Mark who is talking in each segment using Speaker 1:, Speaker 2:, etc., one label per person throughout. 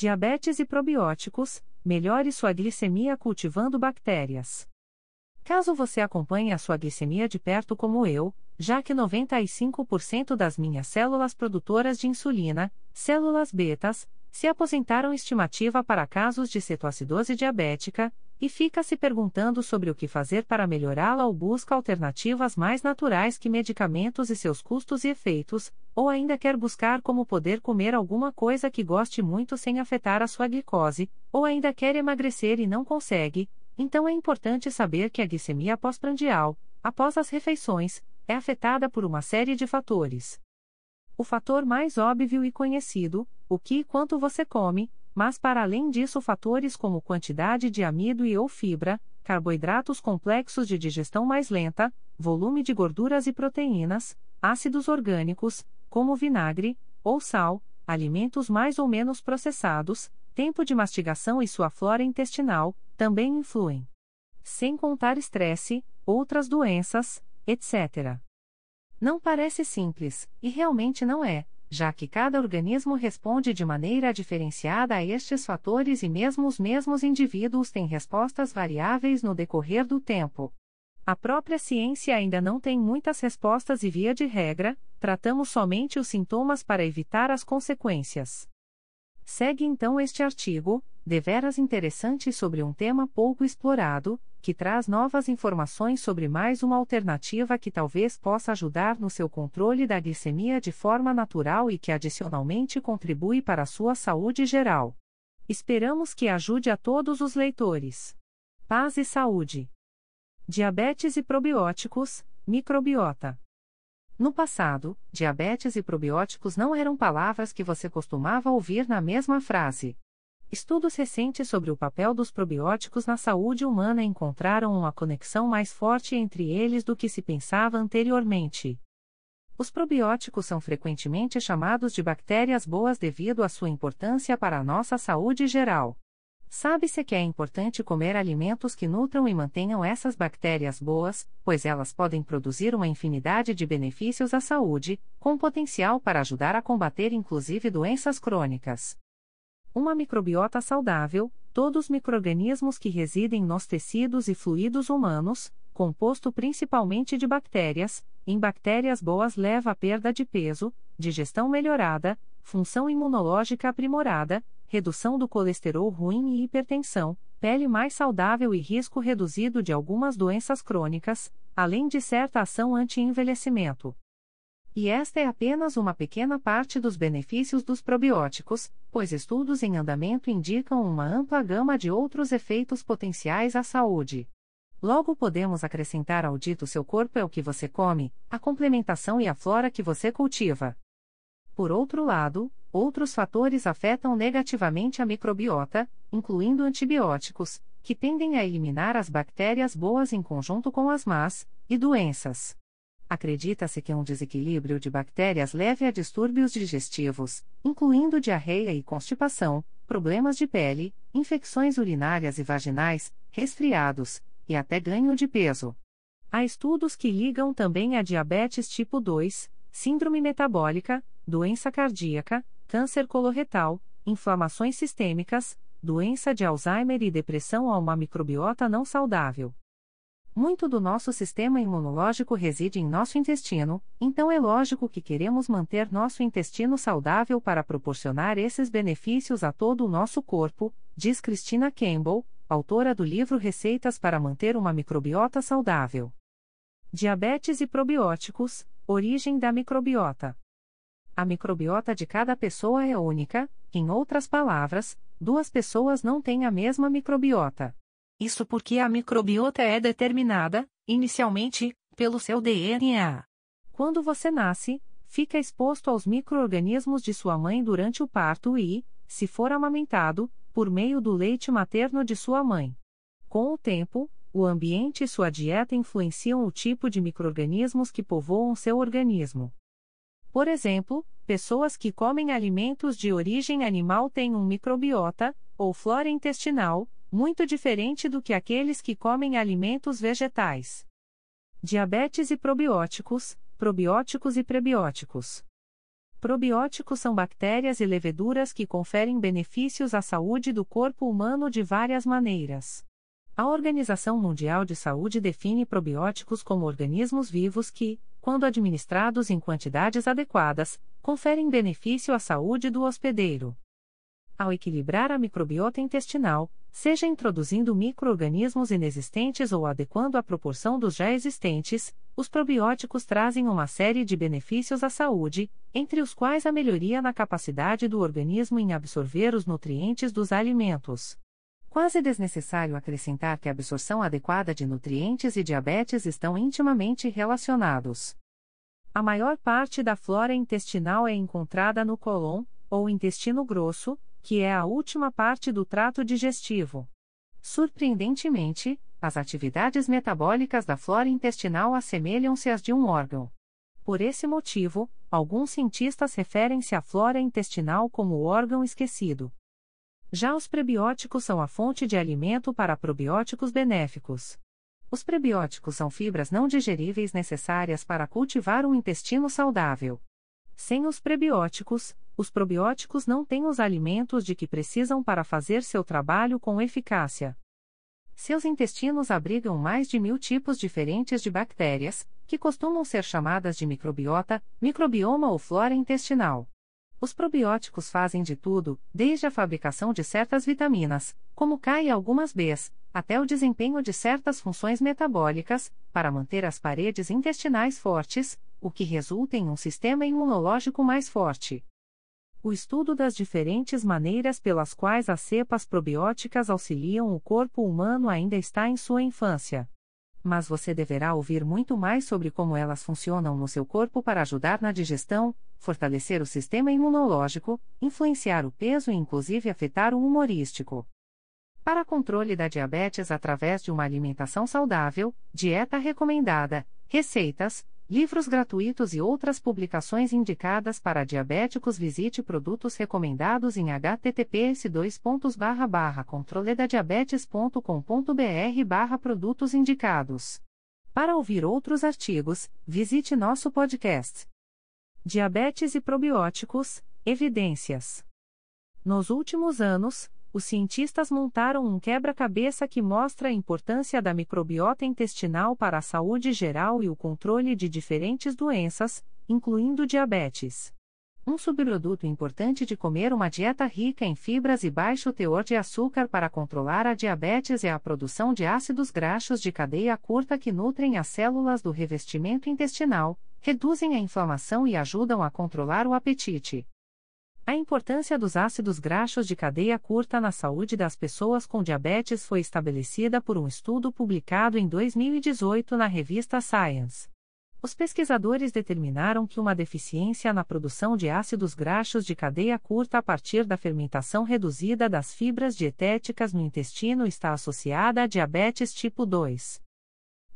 Speaker 1: Diabetes e probióticos, melhore sua glicemia cultivando bactérias. Caso você acompanhe a sua glicemia de perto como eu, já que 95% das minhas células produtoras de insulina, células betas, se aposentaram estimativa para casos de cetoacidose diabética, e fica se perguntando sobre o que fazer para melhorá-la ou busca alternativas mais naturais que medicamentos e seus custos e efeitos, ou ainda quer buscar como poder comer alguma coisa que goste muito sem afetar a sua glicose, ou ainda quer emagrecer e não consegue, então é importante saber que a glicemia pós-prandial, após as refeições, é afetada por uma série de fatores. O fator mais óbvio e conhecido, o que e quanto você come, mas para além disso fatores como quantidade de amido e ou fibra, carboidratos complexos de digestão mais lenta, volume de gorduras e proteínas, ácidos orgânicos, como vinagre, ou sal, alimentos mais ou menos processados, tempo de mastigação e sua flora intestinal, também influem. Sem contar estresse, outras doenças, etc. Não parece simples, e realmente não é já que cada organismo responde de maneira diferenciada a estes fatores e mesmo os mesmos indivíduos têm respostas variáveis no decorrer do tempo. A própria ciência ainda não tem muitas respostas e, via de regra, tratamos somente os sintomas para evitar as consequências. Segue então este artigo, deveras interessante sobre um tema pouco explorado, que traz novas informações sobre mais uma alternativa que talvez possa ajudar no seu controle da glicemia de forma natural e que adicionalmente contribui para a sua saúde geral. Esperamos que ajude a todos os leitores. Paz e saúde. Diabetes e probióticos, microbiota. No passado, diabetes e probióticos não eram palavras que você costumava ouvir na mesma frase. Estudos recentes sobre o papel dos probióticos na saúde humana encontraram uma conexão mais forte entre eles do que se pensava anteriormente. Os probióticos são frequentemente chamados de bactérias boas devido à sua importância para a nossa saúde geral. Sabe-se que é importante comer alimentos que nutram e mantenham essas bactérias boas, pois elas podem produzir uma infinidade de benefícios à saúde, com potencial para ajudar a combater inclusive doenças crônicas. Uma microbiota saudável, todos os microrganismos que residem nos tecidos e fluidos humanos, composto principalmente de bactérias, em bactérias boas leva a perda de peso, digestão melhorada, função imunológica aprimorada, redução do colesterol ruim e hipertensão, pele mais saudável e risco reduzido de algumas doenças crônicas, além de certa ação anti-envelhecimento. E esta é apenas uma pequena parte dos benefícios dos probióticos, pois estudos em andamento indicam uma ampla gama de outros efeitos potenciais à saúde. Logo podemos acrescentar ao dito seu corpo é o que você come, a complementação e a flora que você cultiva. Por outro lado, outros fatores afetam negativamente a microbiota, incluindo antibióticos, que tendem a eliminar as bactérias boas em conjunto com as más, e doenças. Acredita-se que um desequilíbrio de bactérias leve a distúrbios digestivos, incluindo diarreia e constipação, problemas de pele, infecções urinárias e vaginais, resfriados, e até ganho de peso. Há estudos que ligam também a diabetes tipo 2, síndrome metabólica, doença cardíaca, câncer coloretal, inflamações sistêmicas, doença de Alzheimer e depressão a uma microbiota não saudável. Muito do nosso sistema imunológico reside em nosso intestino, então é lógico que queremos manter nosso intestino saudável para proporcionar esses benefícios a todo o nosso corpo, diz Christina Campbell, autora do livro Receitas para manter uma microbiota saudável. Diabetes e probióticos Origem da microbiota. A microbiota de cada pessoa é única, em outras palavras, duas pessoas não têm a mesma microbiota. Isso porque a microbiota é determinada, inicialmente, pelo seu DNA. Quando você nasce, fica exposto aos microorganismos de sua mãe durante o parto e, se for amamentado, por meio do leite materno de sua mãe. Com o tempo, o ambiente e sua dieta influenciam o tipo de microorganismos que povoam seu organismo. Por exemplo, pessoas que comem alimentos de origem animal têm um microbiota, ou flora intestinal, muito diferente do que aqueles que comem alimentos vegetais. Diabetes e probióticos, probióticos e prebióticos. Probióticos são bactérias e leveduras que conferem benefícios à saúde do corpo humano de várias maneiras. A Organização Mundial de Saúde define probióticos como organismos vivos que, quando administrados em quantidades adequadas, conferem benefício à saúde do hospedeiro. Ao equilibrar a microbiota intestinal, seja introduzindo microorganismos inexistentes ou adequando a proporção dos já existentes, os probióticos trazem uma série de benefícios à saúde, entre os quais a melhoria na capacidade do organismo em absorver os nutrientes dos alimentos. Quase desnecessário acrescentar que a absorção adequada de nutrientes e diabetes estão intimamente relacionados. A maior parte da flora intestinal é encontrada no cólon, ou intestino grosso, que é a última parte do trato digestivo. Surpreendentemente, as atividades metabólicas da flora intestinal assemelham-se às de um órgão. Por esse motivo, alguns cientistas referem-se à flora intestinal como o órgão esquecido. Já os prebióticos são a fonte de alimento para probióticos benéficos. Os prebióticos são fibras não digeríveis necessárias para cultivar um intestino saudável. Sem os prebióticos, os probióticos não têm os alimentos de que precisam para fazer seu trabalho com eficácia. Seus intestinos abrigam mais de mil tipos diferentes de bactérias, que costumam ser chamadas de microbiota, microbioma ou flora intestinal. Os probióticos fazem de tudo, desde a fabricação de certas vitaminas, como K e algumas Bs, até o desempenho de certas funções metabólicas, para manter as paredes intestinais fortes, o que resulta em um sistema imunológico mais forte. O estudo das diferentes maneiras pelas quais as cepas probióticas auxiliam o corpo humano ainda está em sua infância. Mas você deverá ouvir muito mais sobre como elas funcionam no seu corpo para ajudar na digestão, fortalecer o sistema imunológico, influenciar o peso e inclusive afetar o humorístico. Para controle da diabetes através de uma alimentação saudável, dieta recomendada, receitas, livros gratuitos e outras publicações indicadas para diabéticos, visite produtos recomendados em https://controledadiabetes.com.br/barra produtos indicados. Para ouvir outros artigos, visite nosso podcast. Diabetes e probióticos, evidências. Nos últimos anos, os cientistas montaram um quebra-cabeça que mostra a importância da microbiota intestinal para a saúde geral e o controle de diferentes doenças, incluindo diabetes. Um subproduto importante de comer uma dieta rica em fibras e baixo teor de açúcar para controlar a diabetes é a produção de ácidos graxos de cadeia curta que nutrem as células do revestimento intestinal, reduzem a inflamação e ajudam a controlar o apetite. A importância dos ácidos graxos de cadeia curta na saúde das pessoas com diabetes foi estabelecida por um estudo publicado em 2018 na revista Science. Os pesquisadores determinaram que uma deficiência na produção de ácidos graxos de cadeia curta a partir da fermentação reduzida das fibras dietéticas no intestino está associada a diabetes tipo 2.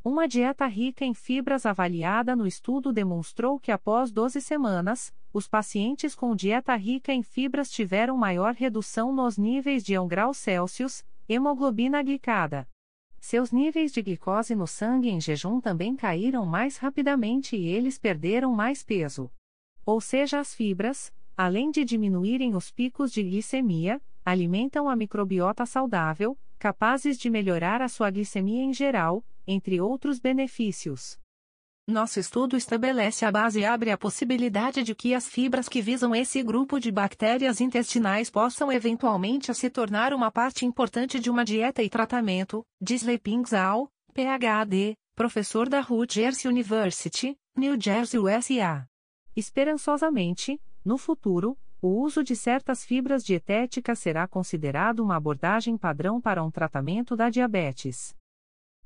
Speaker 1: Uma dieta rica em fibras avaliada no estudo demonstrou que após 12 semanas, os pacientes com dieta rica em fibras tiveram maior redução nos níveis de 1 grau Celsius, hemoglobina glicada. Seus níveis de glicose no sangue em jejum também caíram mais rapidamente e eles perderam mais peso. Ou seja, as fibras, além de diminuírem os picos de glicemia, alimentam a microbiota saudável, capazes de melhorar a sua glicemia em geral, entre outros benefícios. Nosso estudo estabelece a base e abre a possibilidade de que as fibras que visam esse grupo de bactérias intestinais possam eventualmente se tornar uma parte importante de uma dieta e tratamento, diz Leping Zhao, PhD, professor da Rutgers University, New Jersey, USA. Esperançosamente, no futuro, o uso de certas fibras dietéticas será considerado uma abordagem padrão para um tratamento da diabetes.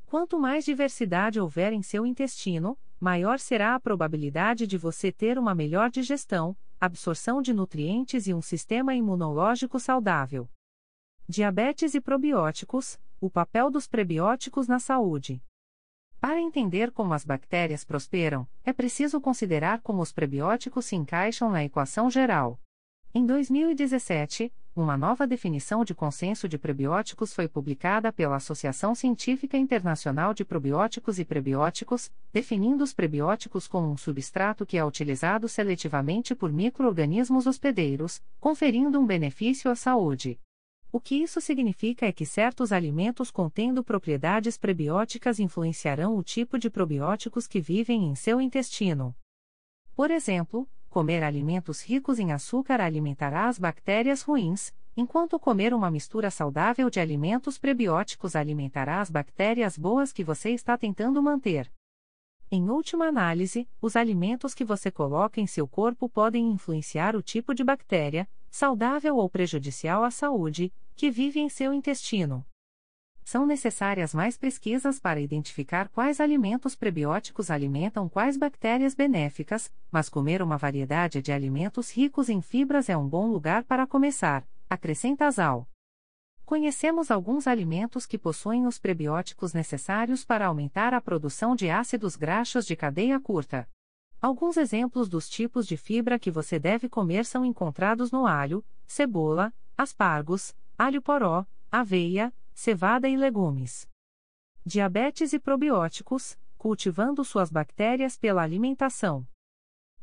Speaker 1: Quanto mais diversidade houver em seu intestino, maior será a probabilidade de você ter uma melhor digestão, absorção de nutrientes e um sistema imunológico saudável. Diabetes e probióticos: o papel dos prebióticos na saúde. Para entender como as bactérias prosperam, é preciso considerar como os prebióticos se encaixam na equação geral. Em 2017, uma nova definição de consenso de prebióticos foi publicada pela Associação Científica Internacional de Probióticos e Prebióticos, definindo os prebióticos como um substrato que é utilizado seletivamente por microorganismos hospedeiros, conferindo um benefício à saúde. O que isso significa é que certos alimentos contendo propriedades prebióticas influenciarão o tipo de probióticos que vivem em seu intestino. Por exemplo, comer alimentos ricos em açúcar alimentará as bactérias ruins, enquanto comer uma mistura saudável de alimentos prebióticos alimentará as bactérias boas que você está tentando manter. Em última análise, os alimentos que você coloca em seu corpo podem influenciar o tipo de bactéria, saudável ou prejudicial à saúde, que vive em seu intestino. São necessárias mais pesquisas para identificar quais alimentos prebióticos alimentam quais bactérias benéficas, mas comer uma variedade de alimentos ricos em fibras é um bom lugar para começar, acrescenta Zal. Conhecemos alguns alimentos que possuem os prebióticos necessários para aumentar a produção de ácidos graxos de cadeia curta. Alguns exemplos dos tipos de fibra que você deve comer são encontrados no alho, cebola, aspargos, alho poró, aveia, cevada e legumes. Diabetes e probióticos, cultivando suas bactérias pela alimentação.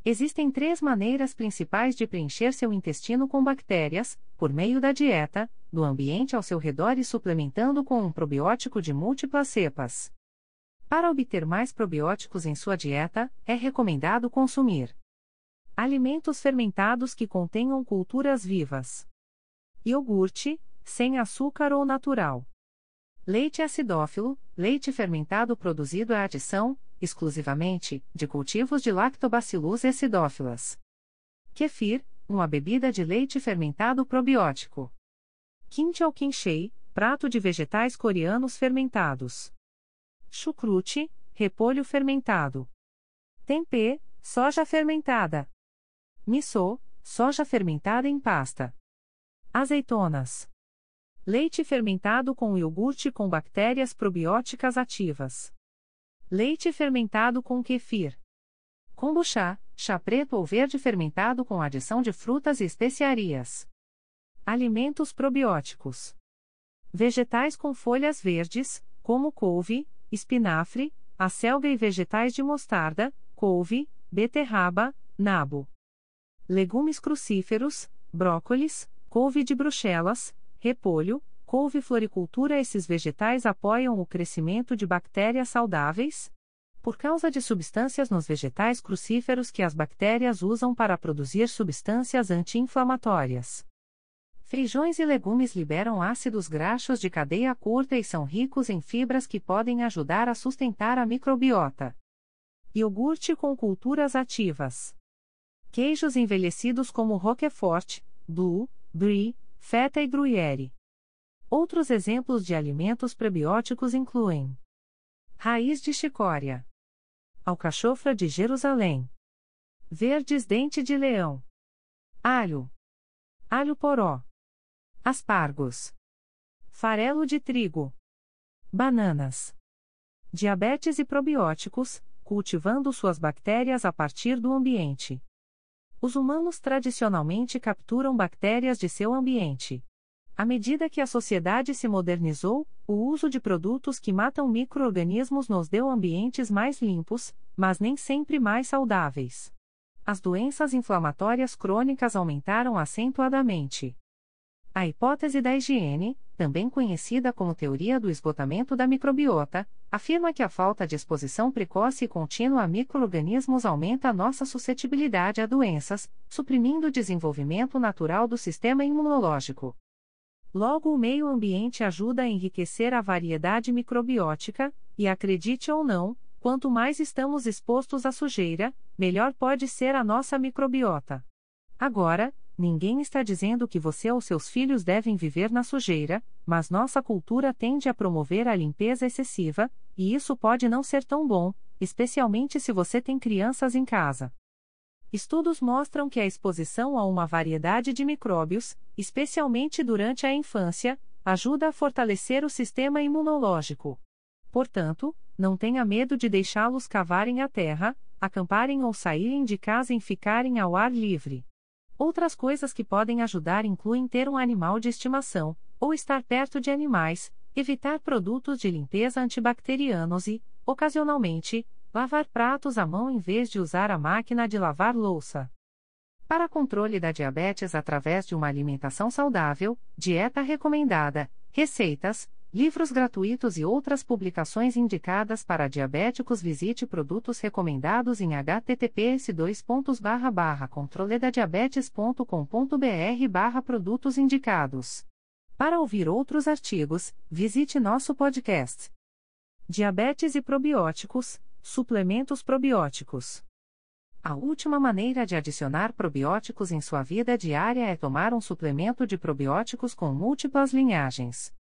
Speaker 1: Existem três maneiras principais de preencher seu intestino com bactérias: por meio da dieta, do ambiente ao seu redor e suplementando com um probiótico de múltiplas cepas. Para obter mais probióticos em sua dieta, é recomendado consumir alimentos fermentados que contenham culturas vivas, iogurte, sem açúcar ou natural, leite acidófilo, leite fermentado produzido à adição, exclusivamente, de cultivos de Lactobacillus acidófilas, kefir, uma bebida de leite fermentado probiótico, kimchi ou kimchi, prato de vegetais coreanos fermentados chucrute, repolho fermentado. Tempê, soja fermentada. Miso, soja fermentada em pasta. Azeitonas. Leite fermentado com iogurte com bactérias probióticas ativas. Leite fermentado com kefir. Kombucha, chá preto ou verde fermentado com adição de frutas e especiarias. Alimentos probióticos. Vegetais com folhas verdes, como couve, espinafre, acelga e vegetais de mostarda, couve, beterraba, nabo. Legumes crucíferos, brócolis, couve de bruxelas, repolho, couve floricultura Esses vegetais apoiam o crescimento de bactérias saudáveis? Por causa de substâncias nos vegetais crucíferos que as bactérias usam para produzir substâncias anti-inflamatórias. Feijões e legumes liberam ácidos graxos de cadeia curta e são ricos em fibras que podem ajudar a sustentar a microbiota. Iogurte com culturas ativas. Queijos envelhecidos como Roquefort, Blue, Brie, Feta e Gruyère. Outros exemplos de alimentos prebióticos incluem raiz de chicória, alcachofra de Jerusalém, verdes dente de leão, alho, alho poró aspargos, farelo de trigo, bananas. Diabetes e probióticos, cultivando suas bactérias a partir do ambiente. Os humanos tradicionalmente capturam bactérias de seu ambiente. À medida que a sociedade se modernizou, o uso de produtos que matam microorganismos nos deu ambientes mais limpos, mas nem sempre mais saudáveis. As doenças inflamatórias crônicas aumentaram acentuadamente. A hipótese da higiene, também conhecida como teoria do esgotamento da microbiota, afirma que a falta de exposição precoce e contínua a microorganismos aumenta nossa suscetibilidade a doenças, suprimindo o desenvolvimento natural do sistema imunológico. Logo, o meio ambiente ajuda a enriquecer a variedade microbiótica, e acredite ou não, quanto mais estamos expostos à sujeira, melhor pode ser a nossa microbiota. Agora, Ninguém está dizendo que você ou seus filhos devem viver na sujeira, mas nossa cultura tende a promover a limpeza excessiva, e isso pode não ser tão bom, especialmente se você tem crianças em casa. Estudos mostram que a exposição a uma variedade de micróbios, especialmente durante a infância, ajuda a fortalecer o sistema imunológico. Portanto, não tenha medo de deixá-los cavarem a terra, acamparem ou saírem de casa e ficarem ao ar livre. Outras coisas que podem ajudar incluem ter um animal de estimação, ou estar perto de animais, evitar produtos de limpeza antibacterianos e, ocasionalmente, lavar pratos à mão em vez de usar a máquina de lavar louça. Para controle da diabetes através de uma alimentação saudável, dieta recomendada, receitas, livros gratuitos e outras publicações indicadas para diabéticos, visite produtos recomendados em https://controledadiabetes.com.br/barra produtos indicados. Para ouvir outros artigos, visite nosso podcast. Diabetes e probióticos, suplementos probióticos. A última maneira de adicionar probióticos em sua vida diária é tomar um suplemento de probióticos com múltiplas linhagens.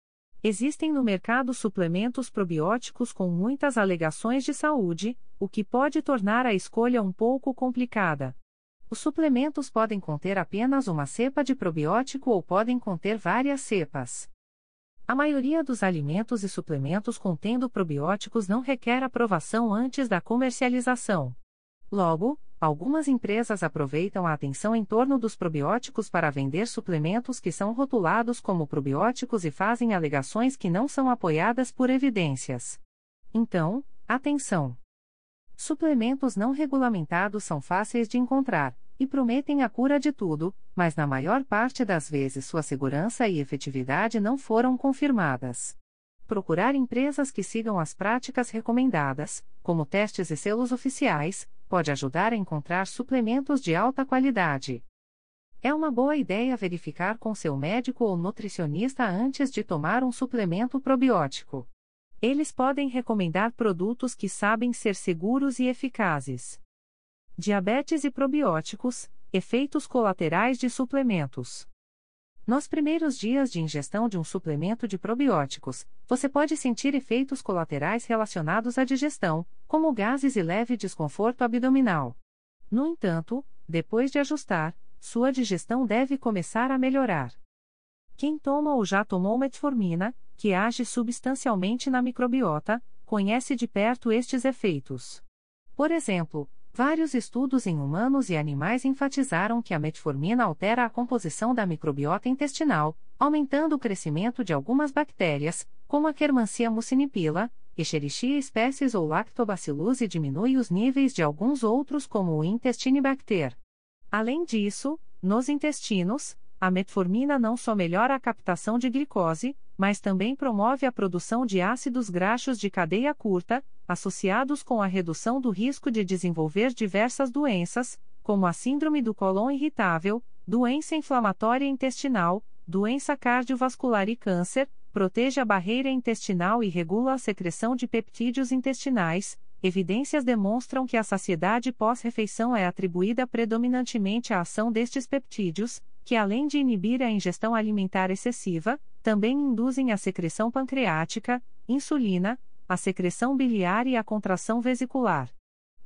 Speaker 1: Existem no mercado suplementos probióticos com muitas alegações de saúde, o que pode tornar a escolha um pouco complicada. Os suplementos podem conter apenas uma cepa de probiótico ou podem conter várias cepas. A maioria dos alimentos e suplementos contendo probióticos não requer aprovação antes da comercialização. Logo, algumas empresas aproveitam a atenção em torno dos probióticos para vender suplementos que são rotulados como probióticos e fazem alegações que não são apoiadas por evidências. Então, atenção! Suplementos não regulamentados são fáceis de encontrar e prometem a cura de tudo, mas na maior parte das vezes sua segurança e efetividade não foram confirmadas. Procurar empresas que sigam as práticas recomendadas, como testes e selos oficiais, pode ajudar a encontrar suplementos de alta qualidade. É uma boa ideia verificar com seu médico ou nutricionista antes de tomar um suplemento probiótico. Eles podem recomendar produtos que sabem ser seguros e eficazes. Diabetes e probióticos, efeitos colaterais de suplementos. Nos primeiros dias de ingestão de um suplemento de probióticos, você pode sentir efeitos colaterais relacionados à digestão, como gases e leve desconforto abdominal. No entanto, depois de ajustar, sua digestão deve começar a melhorar. Quem toma ou já tomou metformina, que age substancialmente na microbiota, conhece de perto estes efeitos. Por exemplo, Vários estudos em humanos e animais enfatizaram que a metformina altera a composição da microbiota intestinal, aumentando o crescimento de algumas bactérias, como a Quermancia mucinipila, Escherichia species ou Lactobacillus e diminui os níveis de alguns outros como o intestinibacter. Além disso, nos intestinos, a metformina não só melhora a captação de glicose, mas também promove a produção de ácidos graxos de cadeia curta, associados com a redução do risco de desenvolver diversas doenças, como a síndrome do cólon irritável, doença inflamatória intestinal, doença cardiovascular e câncer, protege a barreira intestinal e regula a secreção de peptídeos intestinais. Evidências demonstram que a saciedade pós-refeição é atribuída predominantemente à ação destes peptídeos, que além de inibir a ingestão alimentar excessiva, também induzem a secreção pancreática, insulina, a secreção biliar e a contração vesicular.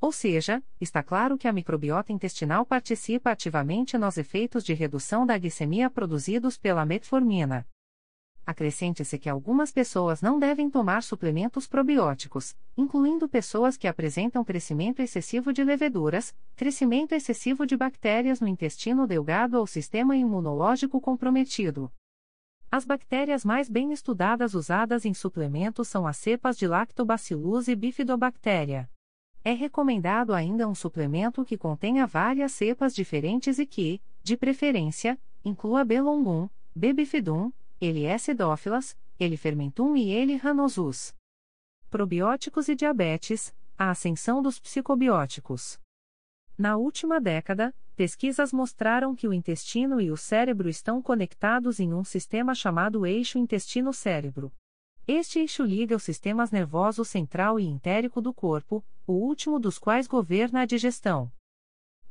Speaker 1: Ou seja, está claro que a microbiota intestinal participa ativamente nos efeitos de redução da glicemia produzidos pela metformina. Acrescente-se que algumas pessoas não devem tomar suplementos probióticos, incluindo pessoas que apresentam crescimento excessivo de leveduras, crescimento excessivo de bactérias no intestino delgado ou sistema imunológico comprometido. As bactérias mais bem estudadas usadas em suplementos são as cepas de Lactobacillus e Bifidobactéria. É recomendado ainda um suplemento que contenha várias cepas diferentes e que, de preferência, inclua B. longum, B. bifidum, ele L. L-fermentum e L-ranosus. Probióticos e diabetes, a ascensão dos psicobióticos. Na última década, pesquisas mostraram que o intestino e o cérebro estão conectados em um sistema chamado eixo intestino-cérebro. Este eixo liga os sistemas nervoso central e entérico do corpo, o último dos quais governa a digestão.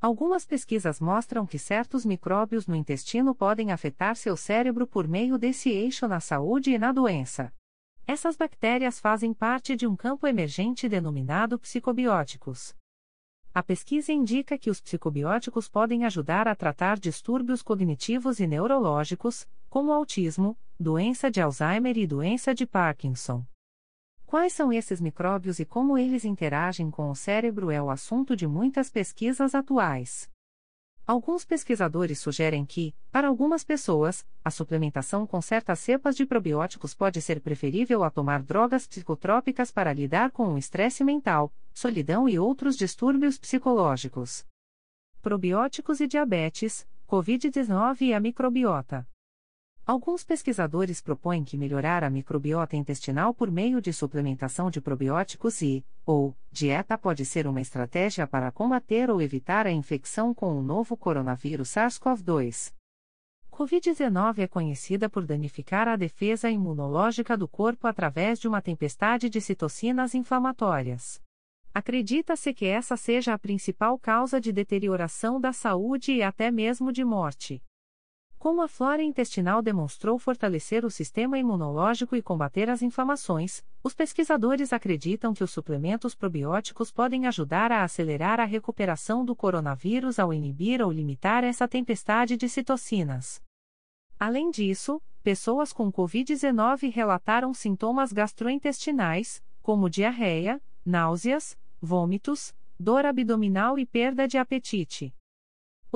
Speaker 1: Algumas pesquisas mostram que certos micróbios no intestino podem afetar seu cérebro por meio desse eixo na saúde e na doença. Essas bactérias fazem parte de um campo emergente denominado psicobióticos. A pesquisa indica que os psicobióticos podem ajudar a tratar distúrbios cognitivos e neurológicos, como autismo, doença de Alzheimer e doença de Parkinson. Quais são esses micróbios e como eles interagem com o cérebro é o assunto de muitas pesquisas atuais. Alguns pesquisadores sugerem que, para algumas pessoas, a suplementação com certas cepas de probióticos pode ser preferível a tomar drogas psicotrópicas para lidar com o estresse mental, solidão e outros distúrbios psicológicos. Probióticos e diabetes, Covid-19 e a microbiota. Alguns pesquisadores propõem que melhorar a microbiota intestinal por meio de suplementação de probióticos e, ou, dieta pode ser uma estratégia para combater ou evitar a infecção com o novo coronavírus SARS-CoV-2. Covid-19 é conhecida por danificar a defesa imunológica do corpo através de uma tempestade de citocinas inflamatórias. Acredita-se que essa seja a principal causa de deterioração da saúde e até mesmo de morte. Como a flora intestinal demonstrou fortalecer o sistema imunológico e combater as inflamações, os pesquisadores acreditam que os suplementos probióticos podem ajudar a acelerar a recuperação do coronavírus ao inibir ou limitar essa tempestade de citocinas. Além disso, pessoas com Covid-19 relataram sintomas gastrointestinais, como diarreia, náuseas, vômitos, dor abdominal e perda de apetite.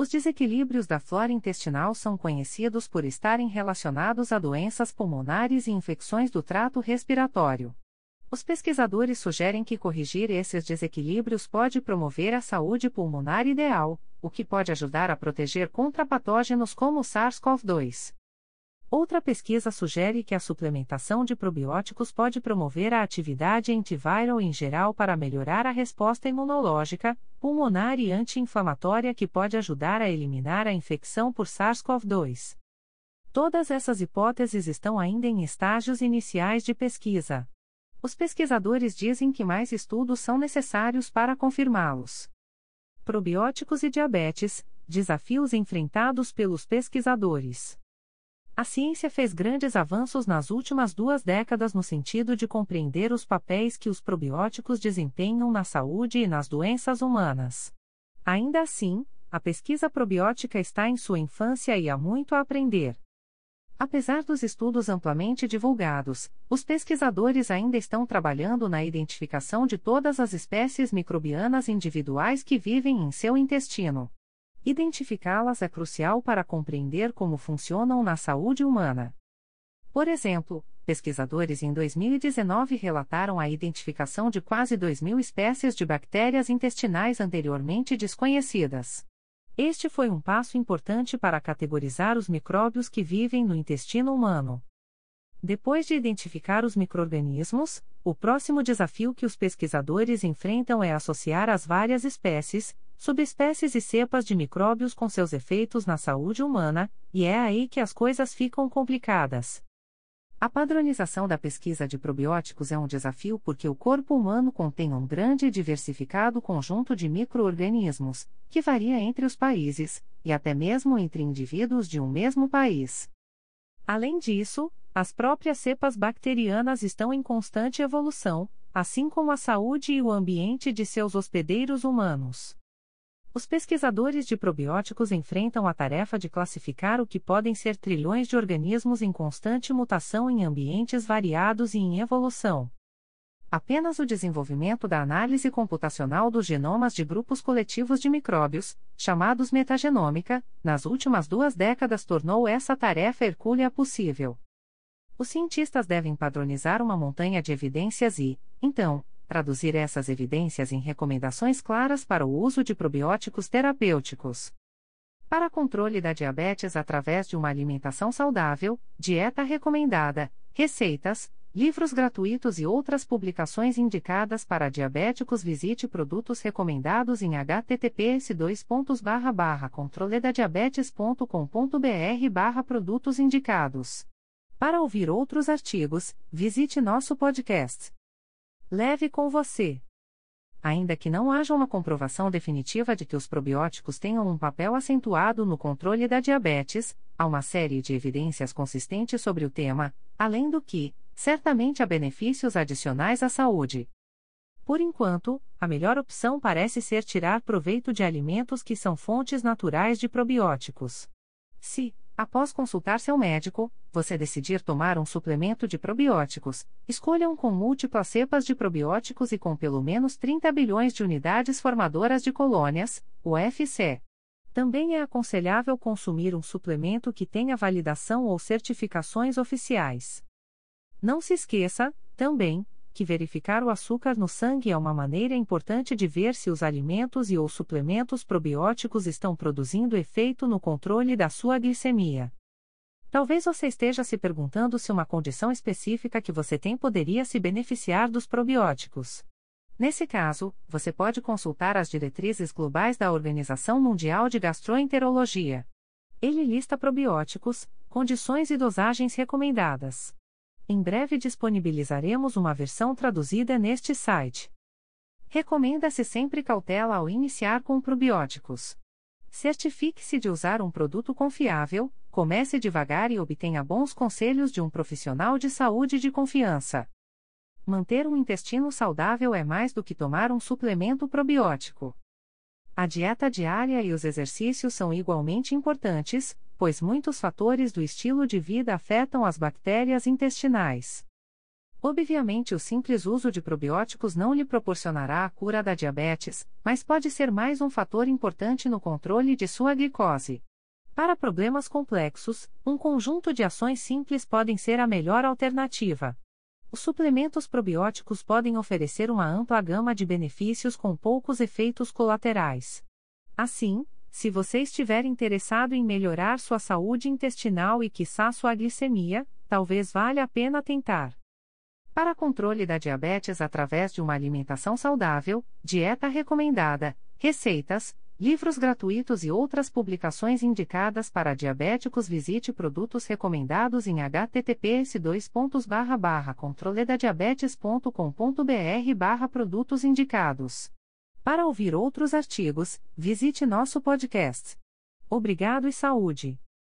Speaker 1: Os desequilíbrios da flora intestinal são conhecidos por estarem relacionados a doenças pulmonares e infecções do trato respiratório. Os pesquisadores sugerem que corrigir esses desequilíbrios pode promover a saúde pulmonar ideal, o que pode ajudar a proteger contra patógenos como o SARS-CoV-2. Outra pesquisa sugere que a suplementação de probióticos pode promover a atividade antiviral em geral para melhorar a resposta imunológica, pulmonar e anti-inflamatória que pode ajudar a eliminar a infecção por SARS-CoV-2. Todas essas hipóteses estão ainda em estágios iniciais de pesquisa. Os pesquisadores dizem que mais estudos são necessários para confirmá-los. Probióticos e diabetes desafios enfrentados pelos pesquisadores. A ciência fez grandes avanços nas últimas duas décadas no sentido de compreender os papéis que os probióticos desempenham na saúde e nas doenças humanas. Ainda assim, a pesquisa probiótica está em sua infância e há muito a aprender. Apesar dos estudos amplamente divulgados, os pesquisadores ainda estão trabalhando na identificação de todas as espécies microbianas individuais que vivem em seu intestino. Identificá-las é crucial para compreender como funcionam na saúde humana. Por exemplo, pesquisadores em 2019 relataram a identificação de quase 2 mil espécies de bactérias intestinais anteriormente desconhecidas. Este foi um passo importante para categorizar os micróbios que vivem no intestino humano. Depois de identificar os microorganismos, o próximo desafio que os pesquisadores enfrentam é associar as várias espécies, subespécies e cepas de micróbios com seus efeitos na saúde humana, e é aí que as coisas ficam complicadas. A padronização da pesquisa de probióticos é um desafio porque o corpo humano contém um grande e diversificado conjunto de microorganismos, que varia entre os países, e até mesmo entre indivíduos de um mesmo país. Além disso, as próprias cepas bacterianas estão em constante evolução, assim como a saúde e o ambiente de seus hospedeiros humanos. Os pesquisadores de probióticos enfrentam a tarefa de classificar o que podem ser trilhões de organismos em constante mutação em ambientes variados e em evolução. Apenas o desenvolvimento da análise computacional dos genomas de grupos coletivos de micróbios, chamados metagenômica, nas últimas duas décadas tornou essa tarefa hercúlea possível. Os cientistas devem padronizar uma montanha de evidências e, então, traduzir essas evidências em recomendações claras para o uso de probióticos terapêuticos. Para controle da diabetes através de uma alimentação saudável, dieta recomendada, receitas, livros gratuitos e outras publicações indicadas para diabéticos, visite produtos recomendados em https://controledadiabetes.com.br/barra produtos indicados. Para ouvir outros artigos, visite nosso podcast Leve com você. Ainda que não haja uma comprovação definitiva de que os probióticos tenham um papel acentuado no controle da diabetes, há uma série de evidências consistentes sobre o tema, além do que, certamente há benefícios adicionais à saúde. Por enquanto, a melhor opção parece ser tirar proveito de alimentos que são fontes naturais de probióticos. Se, Após consultar seu médico, você decidir tomar um suplemento de probióticos, escolha um com múltiplas cepas de probióticos e com pelo menos 30 bilhões de unidades formadoras de colônias, UFC. Também é aconselhável consumir um suplemento que tenha validação ou certificações oficiais. Não se esqueça, também, que verificar o açúcar no sangue é uma maneira importante de ver se os alimentos e ou suplementos probióticos estão produzindo efeito no controle da sua glicemia. Talvez você esteja se perguntando se uma condição específica que você tem poderia se beneficiar dos probióticos. Nesse caso, você pode consultar as diretrizes globais da Organização Mundial de Gastroenterologia. Ele lista probióticos, condições e dosagens recomendadas. Em breve disponibilizaremos uma versão traduzida neste site. Recomenda-se sempre cautela ao iniciar com probióticos. Certifique-se de usar um produto confiável, comece devagar e obtenha bons conselhos de um profissional de saúde de confiança. Manter um intestino saudável é mais do que tomar um suplemento probiótico. A dieta diária e os exercícios são igualmente importantes, pois muitos fatores do estilo de vida afetam as bactérias intestinais. Obviamente, o simples uso de probióticos não lhe proporcionará a cura da diabetes, mas pode ser mais um fator importante no controle de sua glicose. Para problemas complexos, um conjunto de ações simples podem ser a melhor alternativa. Os suplementos probióticos podem oferecer uma ampla gama de benefícios com poucos efeitos colaterais. Assim, se você estiver interessado em melhorar sua saúde intestinal e quiçá sua glicemia, talvez valha a pena tentar. Para controle da diabetes através de uma alimentação saudável, dieta recomendada, receitas, livros gratuitos e outras publicações indicadas para diabéticos, visite produtos recomendados em https://controledadiabetes.com.br/barra produtos indicados. Para ouvir outros artigos, visite nosso podcast. Obrigado e saúde!